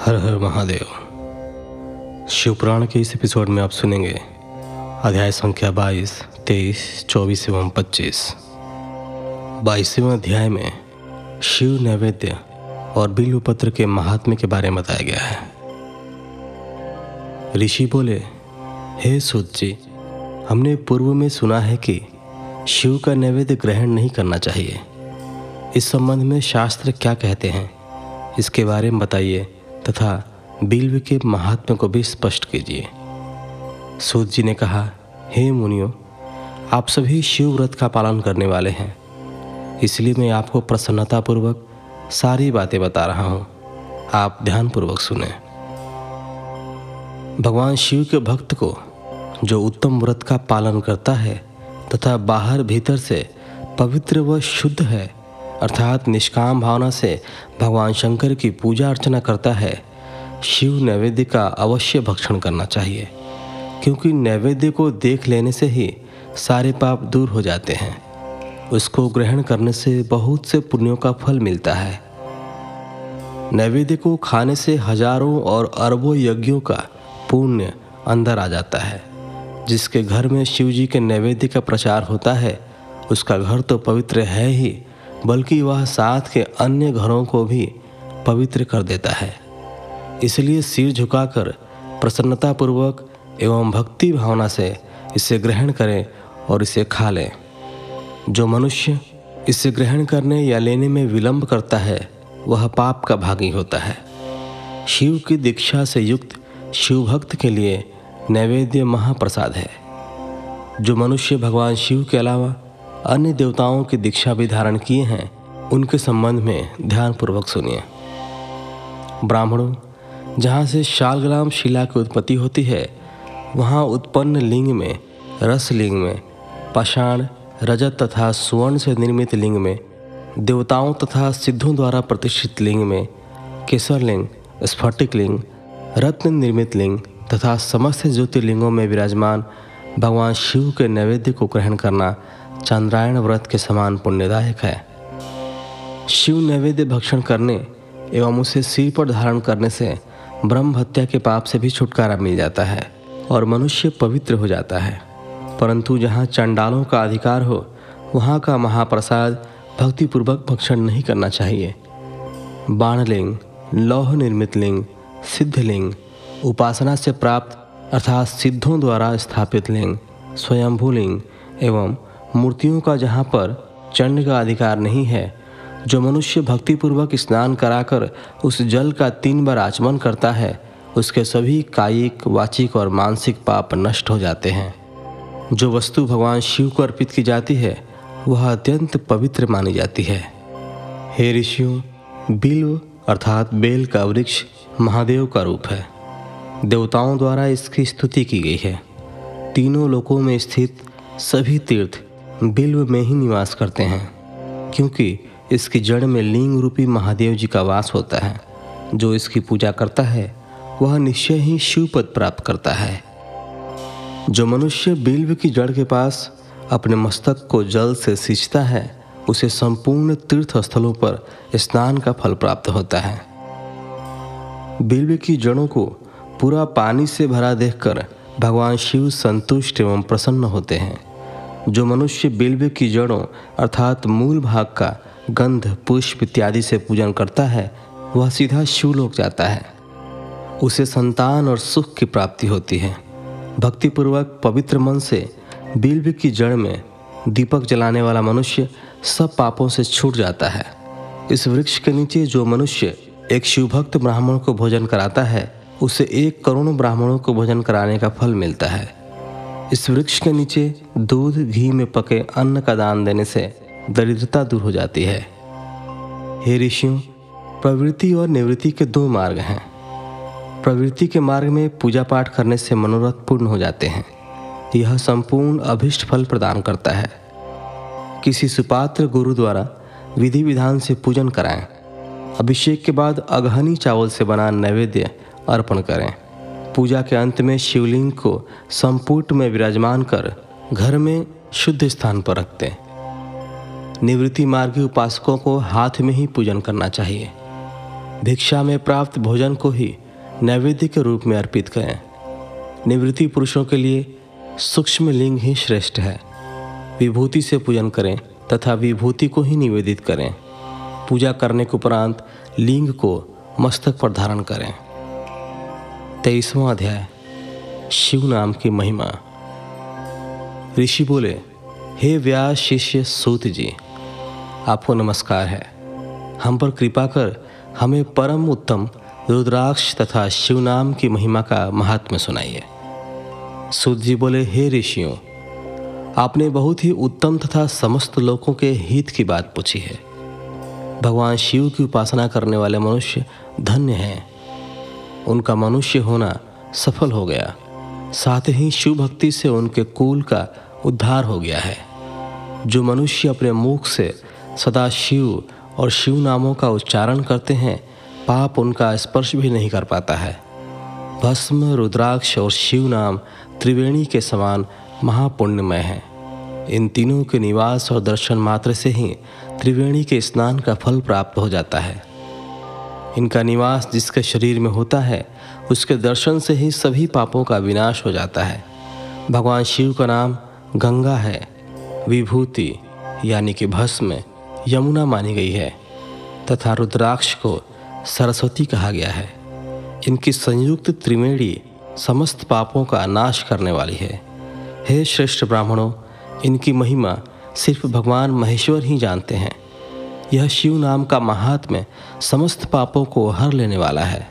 हर हर महादेव। शिवपुराण के इस एपिसोड में आप सुनेंगे अध्याय संख्या 22, 23, 24 एवं 25 बाईसवें अध्याय में शिव नैवेद्य और बिल्व पत्र के महात्म्य के बारे में बताया गया है। ऋषि बोले हे सूत जी हमने पूर्व में सुना है कि शिव का नैवेद्य ग्रहण नहीं करना चाहिए। इस संबंध में शास्त्र क्या कहते हैं इसके बारे में बताइए। तथा बिल्व के महात्म्य को भी स्पष्ट कीजिए। सूत जी ने कहा, हे मुनियो, आप सभी शिव व्रत का पालन करने वाले हैं। इसलिए मैं आपको प्रसन्नतापूर्वक सारी बातें बता रहा हूँ। आप ध्यानपूर्वक सुने। भगवान शिव के भक्त को जो उत्तम व्रत का पालन करता है तथा बाहर भीतर से पवित्र व शुद्ध है अर्थात निष्काम भावना से भगवान शंकर की पूजा अर्चना करता है। शिव नैवेद्य का अवश्य भक्षण करना चाहिए, क्योंकि नैवेद्य को देख लेने से ही सारे पाप दूर हो जाते हैं। उसको ग्रहण करने से बहुत से पुण्यों का फल मिलता है। नैवेद्य को खाने से हज़ारों और अरबों यज्ञों का पुण्य अंदर आ जाता है, जिसके घर में शिव जी के नैवेद्य का प्रचार होता है। उसका घर तो पवित्र है ही बल्कि वह साथ के अन्य घरों को भी पवित्र कर देता है। इसलिए सिर झुकाकर प्रसन्नतापूर्वक एवं भक्ति भावना से इसे ग्रहण करें और इसे खा लें। जो मनुष्य इसे ग्रहण करने या लेने में विलंब करता है, वह पाप का भागी होता है। शिव की दीक्षा से युक्त शिव भक्त के लिए नैवेद्य महाप्रसाद है। जो मनुष्य भगवान शिव के अलावा अन्य देवताओं की दीक्षा भी धारण किए हैं। उनके संबंध में ध्यानपूर्वक सुनिए। ब्राह्मणों, जहाँ से शालग्राम शिला की उत्पत्ति होती है, वहाँ उत्पन्न लिंग में, रस लिंग में, पाषाण, रजत तथा सुवर्ण से निर्मित लिंग में, देवताओं तथा सिद्धों द्वारा प्रतिष्ठित लिंग में, केसर लिंग, स्फटिक लिंग, रत्न निर्मित लिंग तथा समस्त ज्योतिर्लिंगों में विराजमान भगवान शिव के नैवेद्य को ग्रहण करना चंद्रायण व्रत के समान पुण्यदायक है। शिव नैवेद्य भक्षण करने एवं उसे सिर पर धारण करने से ब्रह्म हत्या के पाप से भी छुटकारा मिल जाता है और मनुष्य पवित्र हो जाता है। परंतु जहाँ चंडालों का अधिकार हो, वहाँ का महाप्रसाद भक्तिपूर्वक भक्षण नहीं करना चाहिए। बाणलिंग, लौह निर्मित लिंग सिद्धलिंग उपासना से प्राप्त अर्थात सिद्धों द्वारा स्थापित लिंग, स्वयंभू लिंग एवं मूर्तियों का जहाँ पर चंड का अधिकार नहीं है, जो मनुष्य भक्तिपूर्वक स्नान कराकर उस जल का तीन बार आचमन करता है, उसके सभी कायिक, वाचिक और मानसिक पाप नष्ट हो जाते हैं। जो वस्तु भगवान शिव को अर्पित की जाती है, वह अत्यंत पवित्र मानी जाती है। हे ऋषियों, बिल्व अर्थात बेल का वृक्ष महादेव का रूप है। देवताओं द्वारा इसकी स्तुति की गई है। तीनों लोकों में स्थित सभी तीर्थ बिल्व में ही निवास करते हैं, क्योंकि इसकी जड़ में लिंग रूपी महादेव जी का वास होता है। जो इसकी पूजा करता है, वह निश्चय ही शिव पद प्राप्त करता है। जो मनुष्य बिल्व की जड़ के पास अपने मस्तक को जल से सींचता है, उसे संपूर्ण तीर्थ स्थलों पर स्नान का फल प्राप्त होता है। बिल्व की जड़ों को पूरा पानी से भरा देखकर भगवान शिव संतुष्ट एवं प्रसन्न होते हैं। जो मनुष्य बिल्व की जड़ों अर्थात मूल भाग का गंध, पुष्प इत्यादि से पूजन करता है, वह सीधा शिवलोक जाता है। उसे संतान और सुख की प्राप्ति होती है। भक्तिपूर्वक पवित्र मन से बिल्व की जड़ में दीपक जलाने वाला मनुष्य सब पापों से छूट जाता है। इस वृक्ष के नीचे जो मनुष्य एक शिवभक्त ब्राह्मण को भोजन कराता है, उसे एक करोड़ ब्राह्मणों को भोजन कराने का फल मिलता है। इस वृक्ष के नीचे दूध, घी में पके अन्न का दान देने से दरिद्रता दूर हो जाती है। हे ऋषियों, प्रवृत्ति और निवृत्ति के दो मार्ग हैं। प्रवृत्ति के मार्ग में पूजा पाठ करने से मनोरथ पूर्ण हो जाते हैं। यह संपूर्ण अभिष्ट फल प्रदान करता है। किसी सुपात्र गुरु द्वारा विधि विधान से पूजन कराएँ। अभिषेक के बाद अगहनी चावल से बना नैवेद्य अर्पण करें। पूजा के अंत में शिवलिंग को संपुट में विराजमान कर घर में शुद्ध स्थान पर रखते हैं। निवृत्ति मार्गी उपासकों को हाथ में ही पूजन करना चाहिए। भिक्षा में प्राप्त भोजन को ही नैवेद्य के रूप में अर्पित करें। निवृत्ति पुरुषों के लिए सूक्ष्म लिंग ही श्रेष्ठ है। विभूति से पूजन करें तथा विभूति को ही निवेदित करें। पूजा करने के उपरांत लिंग को मस्तक पर धारण करें। तेईसवां अध्याय, शिव नाम की महिमा। ऋषि बोले, हे व्यास शिष्य सूत जी, आपको नमस्कार है। हम पर कृपा कर हमें परम उत्तम रुद्राक्ष तथा शिव नाम की महिमा का महात्म्य सुनाइए। सूत जी बोले, हे ऋषियों, आपने बहुत ही उत्तम तथा समस्त लोगों के हित की बात पूछी है। भगवान शिव की उपासना करने वाले मनुष्य धन्य हैं। उनका मनुष्य होना सफल हो गया। साथ ही शिव भक्ति से उनके कुल का उद्धार हो गया है। जो मनुष्य अपने मुख से सदा शिव और शिव नामों का उच्चारण करते हैं, पाप उनका स्पर्श भी नहीं कर पाता है। भस्म, रुद्राक्ष और शिव नाम त्रिवेणी के समान महापुण्यमय है। इन तीनों के निवास और दर्शन मात्र से ही त्रिवेणी के स्नान का फल प्राप्त हो जाता है। इनका निवास जिसके शरीर में होता है, उसके दर्शन से ही सभी पापों का विनाश हो जाता है। भगवान शिव का नाम गंगा है। विभूति, यानी कि भस्म, यमुना मानी गई है, तथा रुद्राक्ष को सरस्वती कहा गया है। इनकी संयुक्त त्रिवेणी समस्त पापों का नाश करने वाली है। हे श्रेष्ठ ब्राह्मणों, इनकी महिमा सिर्फ़ भगवान महेश्वर ही जानते हैं। यह शिव नाम का महात्म्य समस्त पापों को हर लेने वाला है।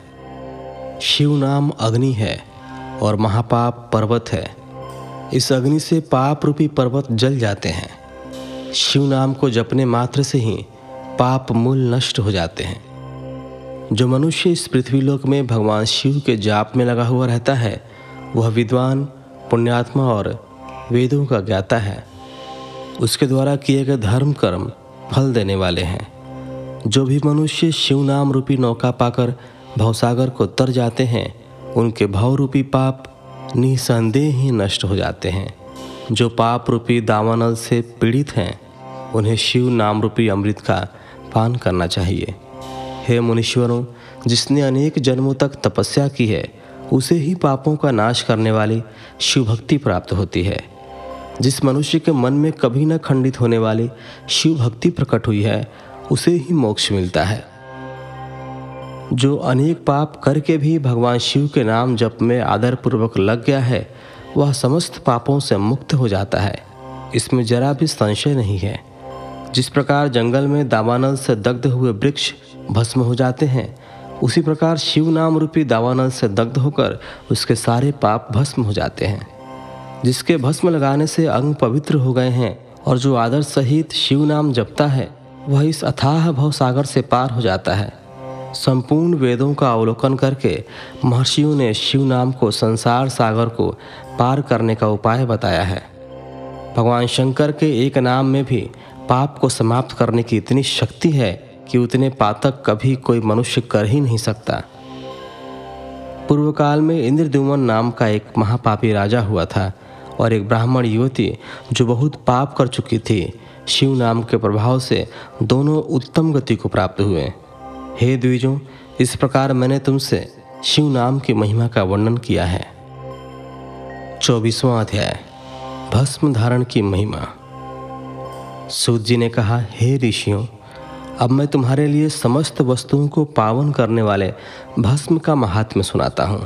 शिव नाम अग्नि है और महापाप पर्वत है। इस अग्नि से पाप रूपी पर्वत जल जाते हैं। शिव नाम को जपने मात्र से ही पाप मूल नष्ट हो जाते हैं। जो मनुष्य इस पृथ्वीलोक में भगवान शिव के जाप में लगा हुआ रहता है, वह विद्वान, पुण्यात्मा और वेदों का ज्ञाता है। उसके द्वारा किए गए धर्म कर्म फल देने वाले हैं। जो भी मनुष्य शिव नाम रूपी नौका पाकर भवसागर को तर जाते हैं, उनके भाव रूपी पाप निसंदेह ही नष्ट हो जाते हैं। जो पाप रूपी दावानल से पीड़ित हैं, उन्हें शिव नाम रूपी अमृत का पान करना चाहिए। हे मुनीश्वरों, जिसने अनेक जन्मों तक तपस्या की है, उसे ही पापों का नाश करने वाली शिव भक्ति प्राप्त होती है। जिस मनुष्य के मन में कभी न खंडित होने वाली शिव भक्ति प्रकट हुई है, उसे ही मोक्ष मिलता है। जो अनेक पाप करके भी भगवान शिव के नाम जप में आदरपूर्वक लग गया है, वह समस्त पापों से मुक्त हो जाता है। इसमें जरा भी संशय नहीं है। जिस प्रकार जंगल में दावानल से दग्ध हुए वृक्ष भस्म हो जाते हैं, उसी प्रकार शिव नाम रूपी दावानल से दग्ध होकर उसके सारे पाप भस्म हो जाते हैं। जिसके भस्म लगाने से अंग पवित्र हो गए हैं और जो आदर सहित शिव नाम जपता है, वह इस अथाह भव सागर से पार हो जाता है। संपूर्ण वेदों का अवलोकन करके महर्षियों ने शिव नाम को संसार सागर को पार करने का उपाय बताया है। भगवान शंकर के एक नाम में भी पाप को समाप्त करने की इतनी शक्ति है कि उतने पातक कभी कोई मनुष्य कर ही नहीं सकता। पूर्व काल में इंद्रद्युमन नाम का एक महापापी राजा हुआ था। और एक ब्राह्मण युवती जो बहुत पाप कर चुकी थी, शिव नाम के प्रभाव से दोनों उत्तम गति को प्राप्त हुए। हे द्विजों, इस प्रकार मैंने तुमसे शिव नाम की महिमा का वर्णन किया है। चौबीसवां अध्याय, भस्म धारण की महिमा। सूत जी ने कहा, हे ऋषियों, अब मैं तुम्हारे लिए समस्त वस्तुओं को पावन करने वाले भस्म का महात्म्य सुनाता हूँ।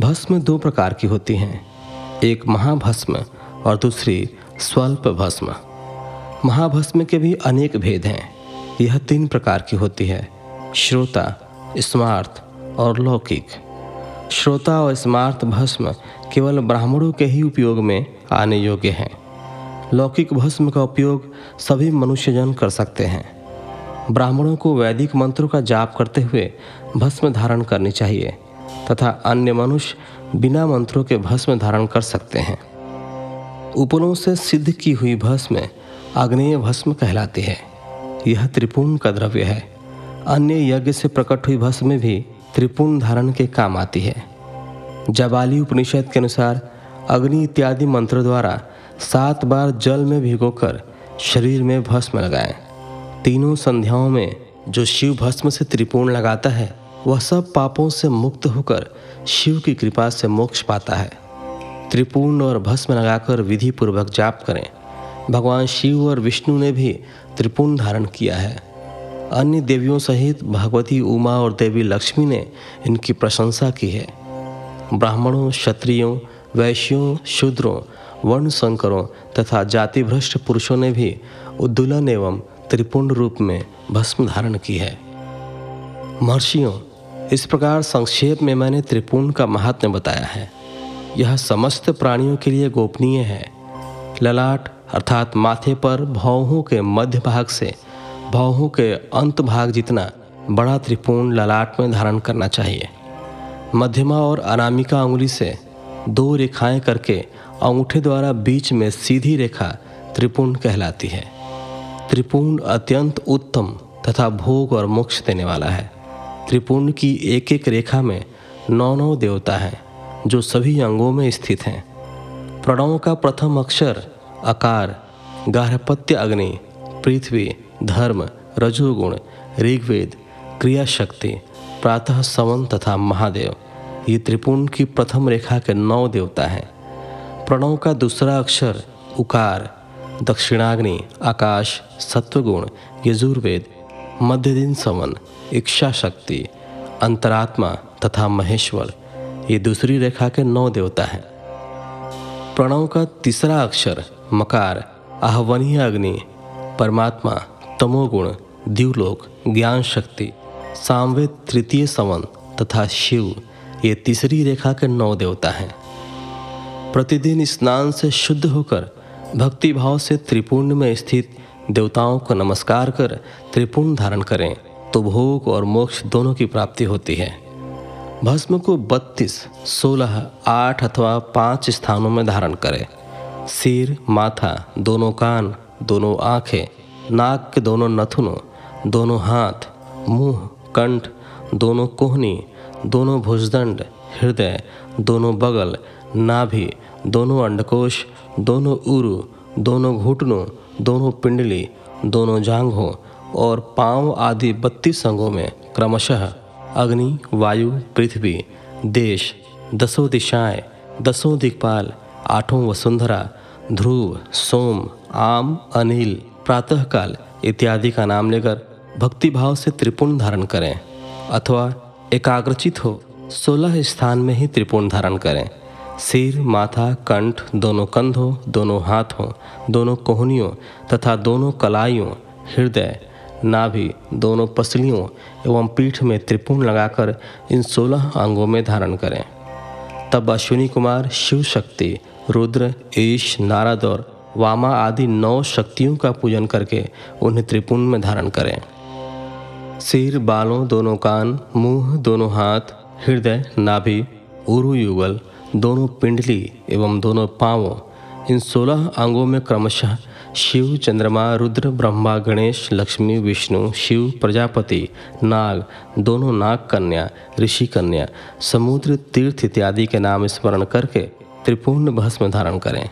भस्म दो प्रकार की होती हैं। एक महाभस्म और दूसरी स्वल्प भस्म महाभस्म के भी अनेक भेद हैं। यह तीन प्रकार की होती है, श्रोता, स्मार्थ और लौकिक। श्रोता और स्मार्थ भस्म केवल ब्राह्मणों के ही उपयोग में आने योग्य हैं। लौकिक भस्म का उपयोग सभी मनुष्यजन कर सकते हैं। ब्राह्मणों को वैदिक मंत्रों का जाप करते हुए भस्म धारण करनी चाहिए तथा अन्य मनुष्य बिना मंत्रों के भस्म धारण कर सकते हैं। उपलों से सिद्ध की हुई भस्म आग्नेय भस्म कहलाती है। यह त्रिपुण का द्रव्य है। अन्य यज्ञ से प्रकट हुई भस्म भी त्रिपुण धारण के काम आती है। जबाली उपनिषद के अनुसार अग्नि इत्यादि मंत्र द्वारा सात बार जल में भिगोकर शरीर में भस्म लगाएँ। तीनों संध्याओं में जो शिव भस्म से त्रिपुण लगाता है वह सब पापों से मुक्त होकर शिव की कृपा से मोक्ष पाता है। त्रिपूर्ण और भस्म लगाकर विधि पूर्वक जाप करें। भगवान शिव और विष्णु ने भी त्रिपुण धारण किया है। अन्य देवियों सहित भगवती उमा और देवी लक्ष्मी ने इनकी प्रशंसा की है। ब्राह्मणों, क्षत्रियों, वैश्यों, शूद्रों वर्ण संकरों तथा जाति भ्रष्ट पुरुषों ने भी उद्दुलन एवं त्रिपुण रूप में भस्म धारण की है। महर्षियों इस प्रकार संक्षेप में मैंने त्रिपुण का महात्म्य बताया है। यह समस्त प्राणियों के लिए गोपनीय है। ललाट, अर्थात माथे पर भौहों के मध्य भाग से भौहों के अंत भाग जितना बड़ा त्रिपुण ललाट में धारण करना चाहिए। मध्यमा और अनामिका उंगली से दो रेखाएँ करके अंगूठे द्वारा बीच में सीधी रेखा त्रिपुण कहलाती है। त्रिपुण अत्यंत उत्तम तथा भोग और मोक्ष देने वाला है। त्रिपुण की एक एक रेखा में नौ नौ देवता हैं, जो सभी अंगों में स्थित हैं। प्रणव का प्रथम अक्षर आकार, गार्हपत्य अग्नि, पृथ्वी, धर्म, रजोगुण, ऋग्वेद क्रिया शक्ति प्रातः सवन तथा महादेव, ये त्रिपुण की प्रथम रेखा के नौ देवता हैं। प्रणव का दूसरा अक्षर उकार, दक्षिणाग्नि, आकाश, सत्वगुण, यजुर्वेद मध्य दिन सवन इच्छा शक्ति अंतरात्मा तथा महेश्वर, ये दूसरी रेखा के नौ देवता हैं। प्रणव का तीसरा अक्षर मकार, आह्वनीय अग्नि, परमात्मा, तमोगुण, द्यूलोक ज्ञान शक्ति सामवेद तृतीय समन तथा शिव, ये तीसरी रेखा के नौ देवता हैं। प्रतिदिन स्नान से शुद्ध होकर भक्ति भाव से त्रिपुण में स्थित देवताओं को नमस्कार कर त्रिपुण धारण करें तो भोग और मोक्ष दोनों की प्राप्ति होती है। भस्म को बत्तीस, सोलह, आठ अथवा पाँच स्थानों में धारण करें। सिर, माथा, दोनों कान, दोनों आँखें, नाक के दोनों नथुनों, दोनों हाथ, मुँह, कंठ, दोनों कोहनी, दोनों भुजदंड, हृदय, दोनों बगल, नाभि, दोनों अंडकोश, दोनों उरु, दोनों घुटनों दोनों पिंडली, दोनों जांघों और पाँव आदि बत्तीस अंगों में क्रमशः अग्नि, वायु, पृथ्वी, देश, दसों दिशाएँ, दसों दिक्पाल आठों वसुंधरा, ध्रुव, सोम, आम, अनिल, प्रातःकाल इत्यादि का नाम लेकर भक्ति भाव से त्रिपुण धारण करें अथवा एकाग्रचित हो सोलह स्थान में ही त्रिपुण धारण करें। सिर, माथा, कंठ, दोनों कंधों, दोनों हाथों, दोनों कोहनियों तथा दोनों कलाइयों, हृदय, नाभि, दोनों पसलियों एवं पीठ में त्रिपुण लगाकर इन सोलह अंगों में धारण करें। तब अश्विनी कुमार शिव शक्ति रुद्र, ईश, नारद और वामा आदि नौ शक्तियों का पूजन करके उन्हें त्रिपुण में धारण करें। सिर, बालों, दोनों कान, मुँह, दोनों हाथ, हृदय, नाभि, उरु युगल दोनों पिंडली एवं दोनों पांवों, इन सोलह अंगों में क्रमशः शिव, चंद्रमा, रुद्र, ब्रह्मा, गणेश, लक्ष्मी, विष्णु, शिव, प्रजापति, नाग, दोनों नाग कन्या ऋषि कन्या समुद्र, तीर्थ इत्यादि के नाम स्मरण करके त्रिपूर्ण भस्म धारण करें।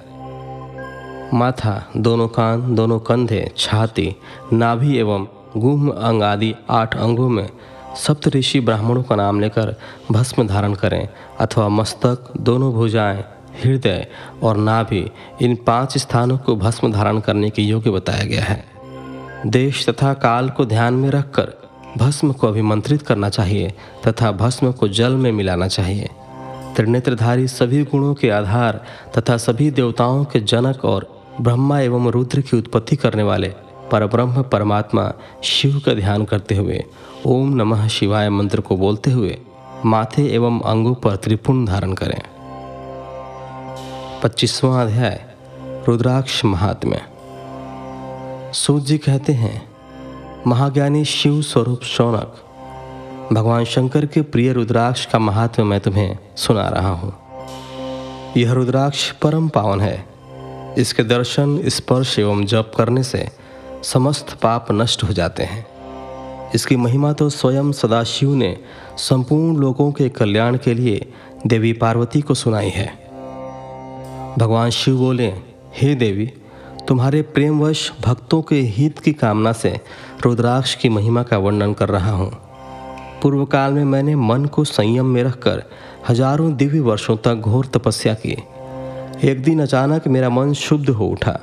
माथा, दोनों कान, दोनों कंधे, छाती, नाभि एवं गुम अंग आदि आठ अंगों में सप्त ऋषि ब्राह्मणों का नाम लेकर भस्म धारण करें अथवा मस्तक, दोनों भुजाएँ, हृदय और नाभि, इन पाँच स्थानों को भस्म धारण करने के योग्य बताया गया है। देश तथा काल को ध्यान में रखकर भस्म को अभिमंत्रित करना चाहिए तथा भस्म को जल में मिलाना चाहिए। त्रिनेत्रधारी सभी गुणों के आधार तथा सभी देवताओं के जनक और ब्रह्मा एवं रुद्र की उत्पत्ति करने वाले परब्रह्म परमात्मा शिव का ध्यान करते हुए, ओम नमः शिवाय मंत्र को बोलते हुए माथे एवं अंगों पर त्रिपुण धारण करें। पच्चीसवां अध्याय, रुद्राक्ष महात्म्य। सूर्य जी कहते हैं, महाज्ञानी शिव स्वरूप शौनक, भगवान शंकर के प्रिय रुद्राक्ष का महात्म्य मैं तुम्हें सुना रहा हूँ। यह रुद्राक्ष परम पावन है। इसके दर्शन, स्पर्श एवं जप करने से समस्त पाप नष्ट हो जाते हैं। इसकी महिमा तो स्वयं सदाशिव ने संपूर्ण लोगों के कल्याण के लिए देवी पार्वती को सुनाई है। भगवान शिव बोले, हे देवी, तुम्हारे प्रेमवश भक्तों के हित की कामना से रुद्राक्ष की महिमा का वर्णन कर रहा हूँ। पूर्व काल में मैंने मन को संयम में रखकर हज़ारों दिव्य वर्षों तक घोर तपस्या की। एक दिन अचानक मेरा मन शुद्ध हो उठा।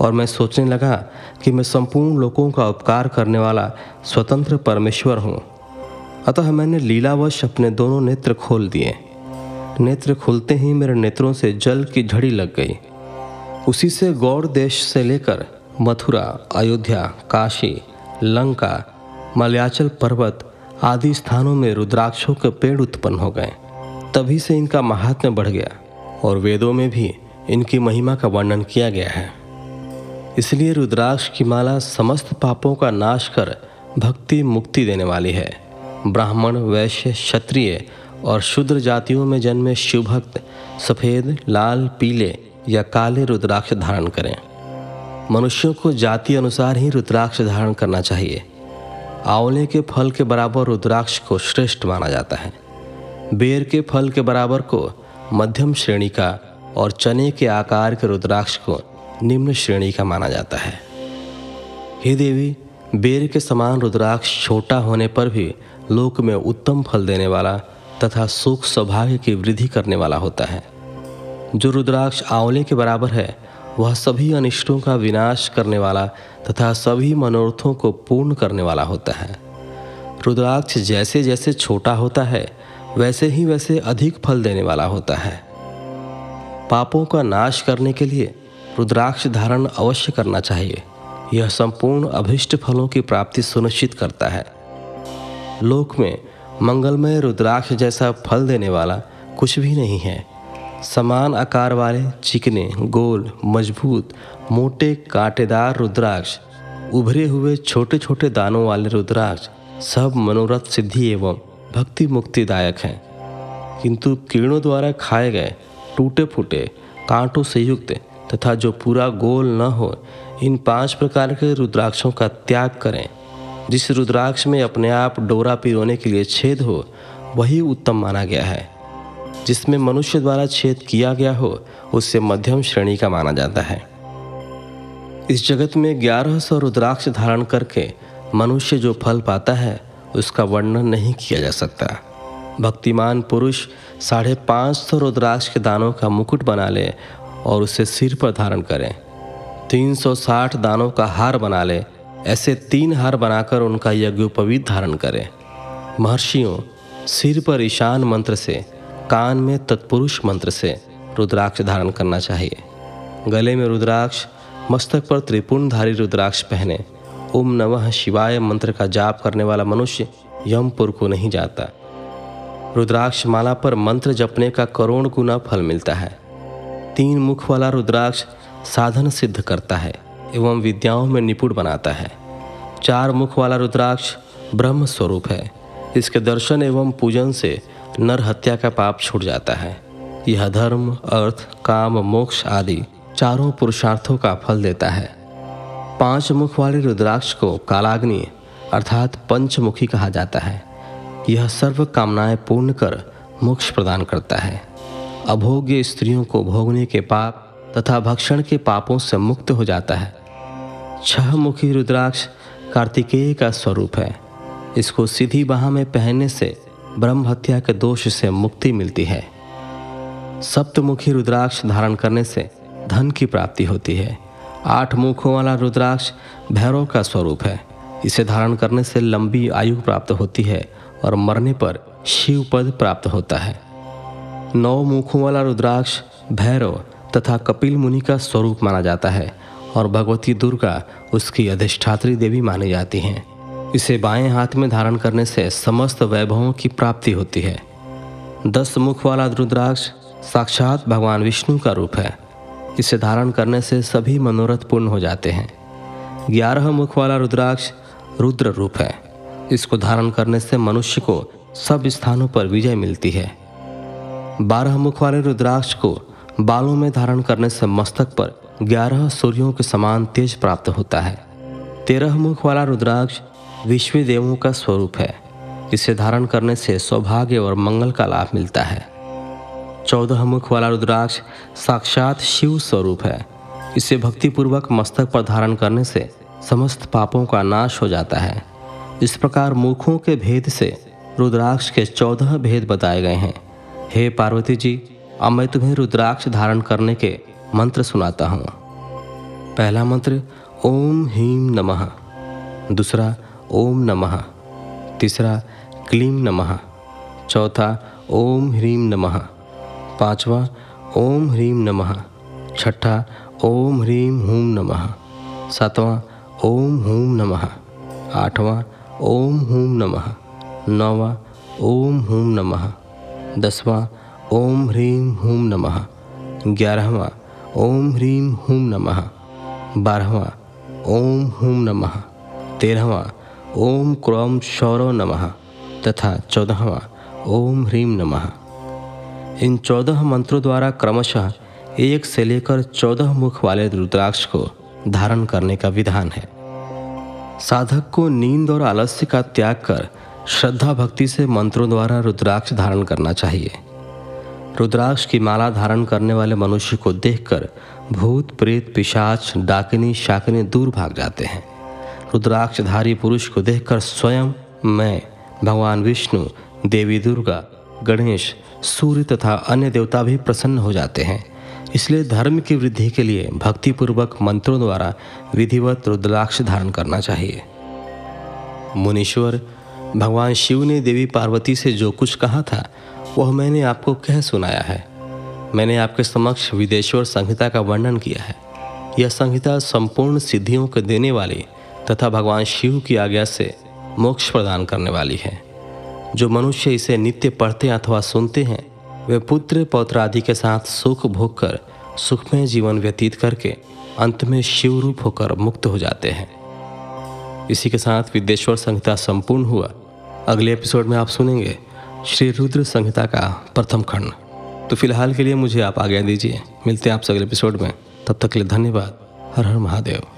और मैं सोचने लगा कि मैं संपूर्ण लोगों का उपकार करने वाला स्वतंत्र परमेश्वर हूँ। अतः मैंने लीलावश अपने दोनों नेत्र खोल दिए। नेत्र खुलते ही मेरे नेत्रों से जल की झड़ी लग गई। उसी से गौड़ देश से लेकर मथुरा, अयोध्या, काशी, लंका, मलयाचल पर्वत आदि स्थानों में रुद्राक्षों के पेड़ उत्पन्न हो गए। तभी से इनका महात्म्य बढ़ गया और वेदों में भी इनकी महिमा का वर्णन किया गया है। इसलिए रुद्राक्ष की माला समस्त पापों का नाश कर भक्ति मुक्ति देने वाली है। ब्राह्मण, वैश्य, क्षत्रिय और शुद्र जातियों में जन्मे शिवभक्त सफ़ेद, लाल, पीले या काले रुद्राक्ष धारण करें। मनुष्यों को जाति अनुसार ही रुद्राक्ष धारण करना चाहिए। आंवले के फल के बराबर रुद्राक्ष को श्रेष्ठ माना जाता है। बेर के फल के बराबर को मध्यम श्रेणी का और चने के आकार के रुद्राक्ष को निम्न श्रेणी का माना जाता है। हे देवी, बेर के समान रुद्राक्ष छोटा होने पर भी लोक में उत्तम फल देने वाला तथा सुख सौभाग्य की वृद्धि करने वाला होता है। जो रुद्राक्ष आंवले के बराबर है, वह सभी अनिष्टों का विनाश करने वाला तथा सभी मनोरथों को पूर्ण करने वाला होता है। रुद्राक्ष जैसे जैसे छोटा होता है, वैसे ही वैसे अधिक फल देने वाला होता है। पापों का नाश करने के लिए रुद्राक्ष धारण अवश्य करना चाहिए। यह संपूर्ण अभिष्ट फलों की प्राप्ति सुनिश्चित करता है। लोक में मंगलमय रुद्राक्ष जैसा फल देने वाला कुछ भी नहीं है। समान आकार वाले चिकने, गोल, मज़बूत, मोटे, कांटेदार रुद्राक्ष, उभरे हुए छोटे छोटे दानों वाले रुद्राक्ष सब मनोरथ सिद्धि एवं भक्ति मुक्तिदायक हैं। किंतु कीड़ों द्वारा खाए गए टूटे फूटे कांटों से युक्त तथा जो पूरा गोल न हो, इन पाँच प्रकार के रुद्राक्षों का त्याग करें। जिस रुद्राक्ष में अपने आप डोरा पिरोने के लिए छेद हो, वही उत्तम माना गया है। जिसमें मनुष्य द्वारा छेद किया गया हो, उससे मध्यम श्रेणी का माना जाता है। इस जगत में ग्यारह सौ रुद्राक्ष धारण करके मनुष्य जो फल पाता है, उसका वर्णन नहीं किया जा सकता। भक्तिमान पुरुष साढ़े पाँच सौ रुद्राक्ष के दानों का मुकुट बना ले और उसे सिर पर धारण करें। तीन सौ साठ दानों का हार बना लें, ऐसे तीन हार बनाकर उनका यज्ञोपवीत धारण करें। महर्षियों, सिर पर ईशान मंत्र से, कान में तत्पुरुष मंत्र से रुद्राक्ष धारण करना चाहिए। गले में रुद्राक्ष, मस्तक पर त्रिपुणधारी रुद्राक्ष पहने। ओम नमः शिवाय मंत्र का जाप करने वाला मनुष्य यमपुर को नहीं जाता। रुद्राक्ष माला पर मंत्र जपने का करोड़ गुना फल मिलता है। तीन मुख वाला रुद्राक्ष साधन सिद्ध करता है एवं विद्याओं में निपुण बनाता है। चार मुख वाला रुद्राक्ष ब्रह्म स्वरूप है। इसके दर्शन एवं पूजन से नर हत्या का पाप छूट जाता है। यह धर्म, अर्थ, काम, मोक्ष आदि चारों पुरुषार्थों का फल देता है। पाँच मुख वाले रुद्राक्ष को कालाग्नि अर्थात पंचमुखी कहा जाता है। यह सर्व कामनाएँ पूर्ण कर मोक्ष प्रदान करता है। अभोग्य स्त्रियों को भोगने के पाप तथा भक्षण के पापों से मुक्त हो जाता है। छह मुखी रुद्राक्ष कार्तिकेय का स्वरूप है। इसको सीधी बाह में पहनने से ब्रह्म हत्या के दोष से मुक्ति मिलती है। सप्तमुखी रुद्राक्ष धारण करने से धन की प्राप्ति होती है। आठ मुखों वाला रुद्राक्ष भैरव का स्वरूप है। इसे धारण करने से लंबी आयु प्राप्त होती है और मरने पर शिव पद प्राप्त होता है। नौ मुखों वाला रुद्राक्ष भैरव तथा कपिल मुनि का स्वरूप माना जाता है और भगवती दुर्गा उसकी अधिष्ठात्री देवी मानी जाती हैं। इसे बाएँ हाथ में धारण करने से समस्त वैभवों की प्राप्ति होती है। दस मुख वाला रुद्राक्ष साक्षात भगवान विष्णु का रूप है। इसे धारण करने से सभी मनोरथ पूर्ण हो जाते हैं। ग्यारह मुख वाला रुद्राक्ष रुद्र रूप है। इसको धारण करने से मनुष्य को सब स्थानों पर विजय मिलती है। बारह मुख वाले रुद्राक्ष को बालों में धारण करने से मस्तक पर ग्यारह सूर्यों के समान तेज प्राप्त होता है। तेरह मुख वाला रुद्राक्ष विश्व देवों का स्वरूप है इसे धारण करने से सौभाग्य और मंगल का लाभ मिलता है। चौदह मुख वाला रुद्राक्ष साक्षात शिव स्वरूप है, इसे भक्तिपूर्वक मस्तक पर धारण करने से समस्त पापों का नाश हो जाता है। इस प्रकार मुखों के भेद से रुद्राक्ष के चौदह भेद बताए गए हैं। हे पार्वती जी, अब मैं तुम्हें रुद्राक्ष धारण करने के मंत्र सुनाता हूँ। पहला मंत्र, ओम हीम नमः। दूसरा, ओम नमः। तीसरा क्लीम नमः। चौथा, ओम ह्रीम नमः। पांचवा, ओम ह्रीम नमः। छठा, ओम ह्रीम हूम नमः। सातवां, ओम हूम नमः। आठवां, ओम हूम नमः। नौवां, ओम हूम नमः। दसवां, ओम ह्रीम हूम नमः। ग्यारहवां, ओम ह्रीम हूम नमः। बारहवां, ओम हूम नमः। तेरहवां, ओम क्रोम शौरव नमः। तथा चौदहवां, ओम ह्रीम नमः। इन चौदह मंत्रों द्वारा क्रमशः एक से लेकर चौदह मुख वाले रुद्राक्ष को धारण करने का विधान है। साधक को नींद और आलस्य का त्याग कर श्रद्धा भक्ति से मंत्रों द्वारा रुद्राक्ष धारण करना चाहिए। रुद्राक्ष की माला धारण करने वाले मनुष्य को देखकर भूत, प्रेत, पिशाच, डाकिनी, शाकिनी दूर भाग जाते हैं। रुद्राक्षधारी पुरुष को देखकर स्वयं मैं, भगवान विष्णु, देवी दुर्गा, गणेश, सूर्य तथा अन्य देवता भी प्रसन्न हो जाते हैं। इसलिए धर्म की वृद्धि के लिए भक्तिपूर्वक मंत्रों द्वारा विधिवत रुद्राक्ष धारण करना चाहिए। मुनीश्वर भगवान शिव ने देवी पार्वती से जो कुछ कहा था, वह मैंने आपको कह सुनाया है। मैंने आपके समक्ष विदेश्वर संहिता का वर्णन किया है। यह संहिता संपूर्ण सिद्धियों को देने वाली तथा भगवान शिव की आज्ञा से मोक्ष प्रदान करने वाली है। जो मनुष्य इसे नित्य पढ़ते अथवा सुनते हैं, वे पुत्र पौत्र आदि के साथ सुख भोग कर सुखमय जीवन व्यतीत करके अंत में शिव रूप होकर मुक्त हो जाते हैं। इसी के साथ विद्येश्वर संहिता संपूर्ण हुआ। अगले एपिसोड में आप सुनेंगे श्री रुद्र संहिता का प्रथम खंड। तो फ़िलहाल के लिए मुझे आप आज्ञा दीजिए। मिलते हैं आपसे अगले एपिसोड में। तब तक के लिए धन्यवाद। हर हर महादेव।